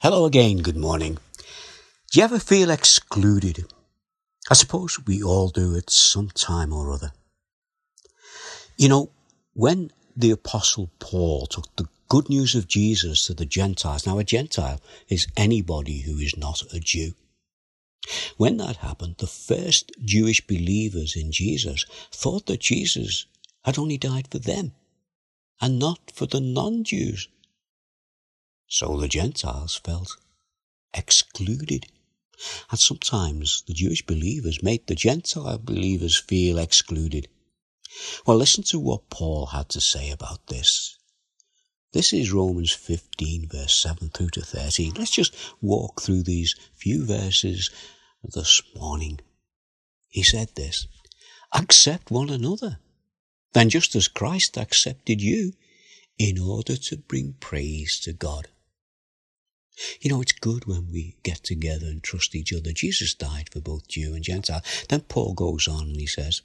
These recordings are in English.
Hello again, good morning. Do you ever feel excluded? I suppose we all do at some time or other. You know, when the Apostle Paul took the good news of Jesus to the Gentiles, now a Gentile is anybody who is not a Jew. When that happened, the first Jewish believers in Jesus thought that Jesus had only died for them and not for the non-Jews. So the Gentiles felt excluded. And sometimes the Jewish believers made the Gentile believers feel excluded. Well, listen to what Paul had to say about this. This is Romans 15 verse 7 through to 13. Let's just walk through these few verses this morning. He said this, accept one another, then just as Christ accepted you in order to bring praise to God. You know, it's good when we get together and trust each other. Jesus died for both Jew and Gentile. Then Paul goes on and he says,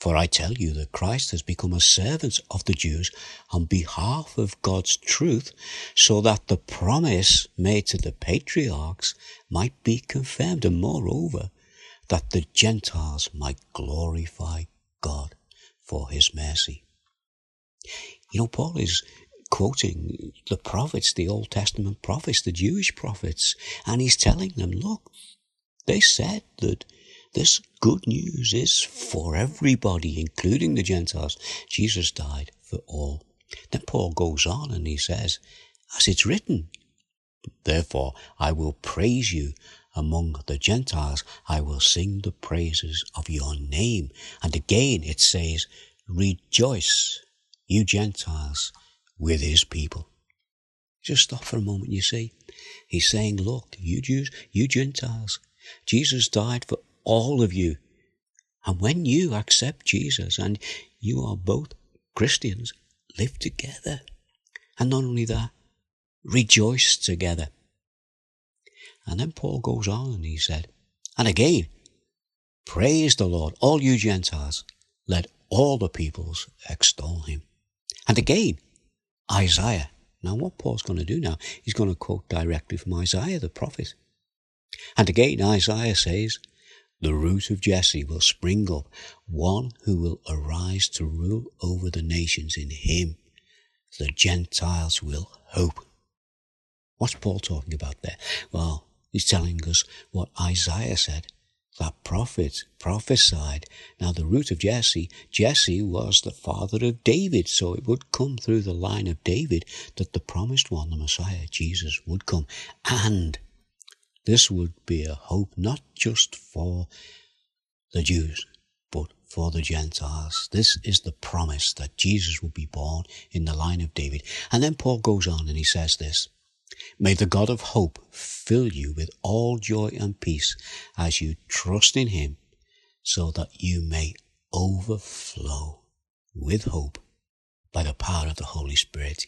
For I tell you that Christ has become a servant of the Jews on behalf of God's truth, so that the promise made to the patriarchs might be confirmed, and moreover, that the Gentiles might glorify God for his mercy. You know, Paul is quoting the prophets, the Old Testament prophets, the Jewish prophets, and he's telling them, look, they said that this good news is for everybody, including the Gentiles. Jesus died for all. Then Paul goes on and he says, as it's written, therefore I will praise you among the Gentiles. I will sing the praises of your name. And again it says, rejoice, you Gentiles, with his people. Just stop for a moment, you see. He's saying, look, you Jews, you Gentiles, Jesus died for all of you. And when you accept Jesus and you are both Christians, live together. And not only that, rejoice together. And then Paul goes on and he said, and again, praise the Lord, all you Gentiles, let all the peoples extol him. And again, Isaiah. Now, what Paul's going to do now, he's going to quote directly from Isaiah the prophet. And again, Isaiah says, The root of Jesse will spring up, one who will arise to rule over the nations. In him, the Gentiles will hope. What's Paul talking about there? Well, he's telling us what Isaiah said that prophet prophesied. Now, the root of Jesse, Jesse was the father of David, so it would come through the line of David that the promised one, the Messiah, Jesus, would come. And this would be a hope not just for the Jews, but for the Gentiles. This is the promise that Jesus would be born in the line of David. And then Paul goes on and he says this. May the God of hope fill you with all joy and peace as you trust in him so that you may overflow with hope by the power of the Holy Spirit.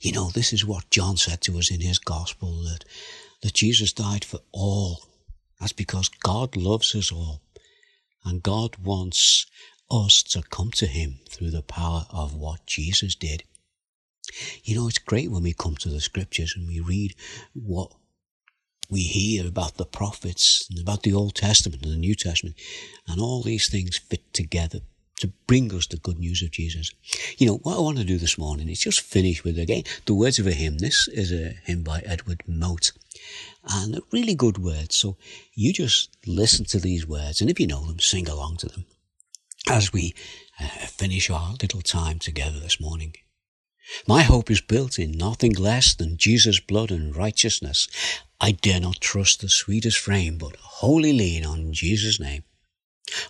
You know, this is what John said to us in his gospel that, that Jesus died for all. That's because God loves us all and God wants us to come to him through the power of what Jesus did. You know, it's great when we come to the scriptures and we read what we hear about the prophets and about the Old Testament and the New Testament, and all these things fit together to bring us the good news of Jesus. You know, what I want to do this morning is just finish with, again, the words of a hymn. This is a hymn by Edward Mote, and really good word. So you just listen to these words, and if you know them, sing along to them as we uh, finish our little time together this morning. My hope is built in nothing less than Jesus' blood and righteousness. I dare not trust the sweetest frame, but wholly lean on Jesus' name.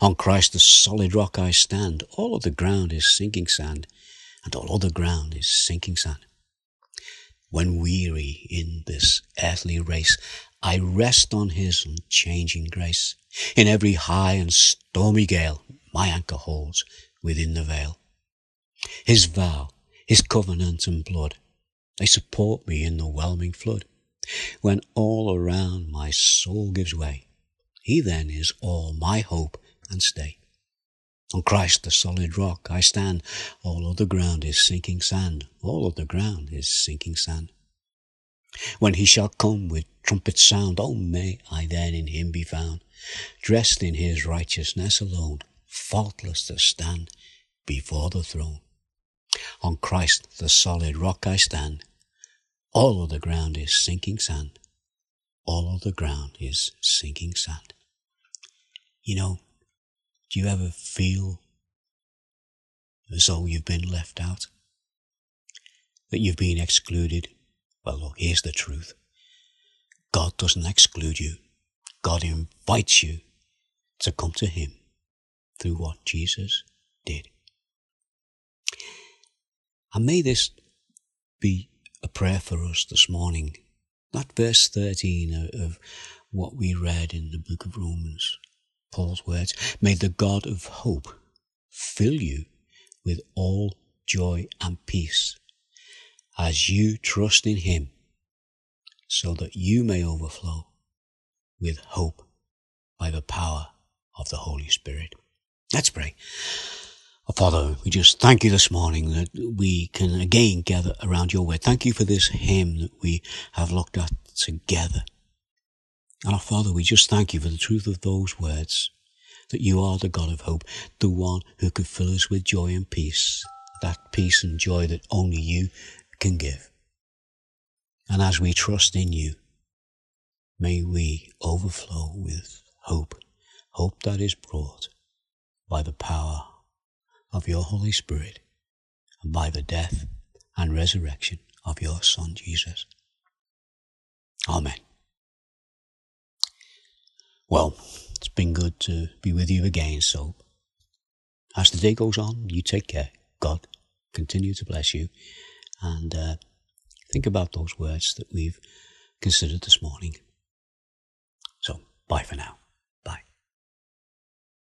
On Christ the solid rock I stand. All other ground is sinking sand, and all other ground is sinking sand. When weary in this earthly race, I rest on his unchanging grace. In every high and stormy gale, my anchor holds within the veil. His vow his covenant and blood. They support me in the whelming flood. When all around my soul gives way, he then is all my hope and stay. On Christ the solid rock I stand, all other ground is sinking sand, all other ground is sinking sand. When he shall come with trumpet sound, oh, may I then in him be found, dressed in his righteousness alone, faultless to stand before the throne. On Christ the solid rock I stand. All of the ground is sinking sand. All of the ground is sinking sand. You know, do you ever feel as though you've been left out? That you've been excluded? Well, look, here's the truth. God doesn't exclude you. God invites you to come to Him through what Jesus did. And may this be a prayer for us this morning. That verse 13 of what we read in the book of Romans, Paul's words, may the God of hope fill you with all joy and peace as you trust in him so that you may overflow with hope by the power of the Holy Spirit. Let's pray. Oh, Father, we just thank you this morning that we can again gather around your word. Thank you for this hymn that we have looked at together. And our Father, we just thank you for the truth of those words, that you are the God of hope, the one who could fill us with joy and peace, that peace and joy that only you can give. And as we trust in you, may we overflow with hope, hope that is brought by the power of your Holy Spirit and by the death and resurrection of your Son Jesus. Amen. Well, it's been good to be with you again, so as the day goes on, you take care. God continue to bless you and uh, think about those words that we've considered this morning. So, bye for now.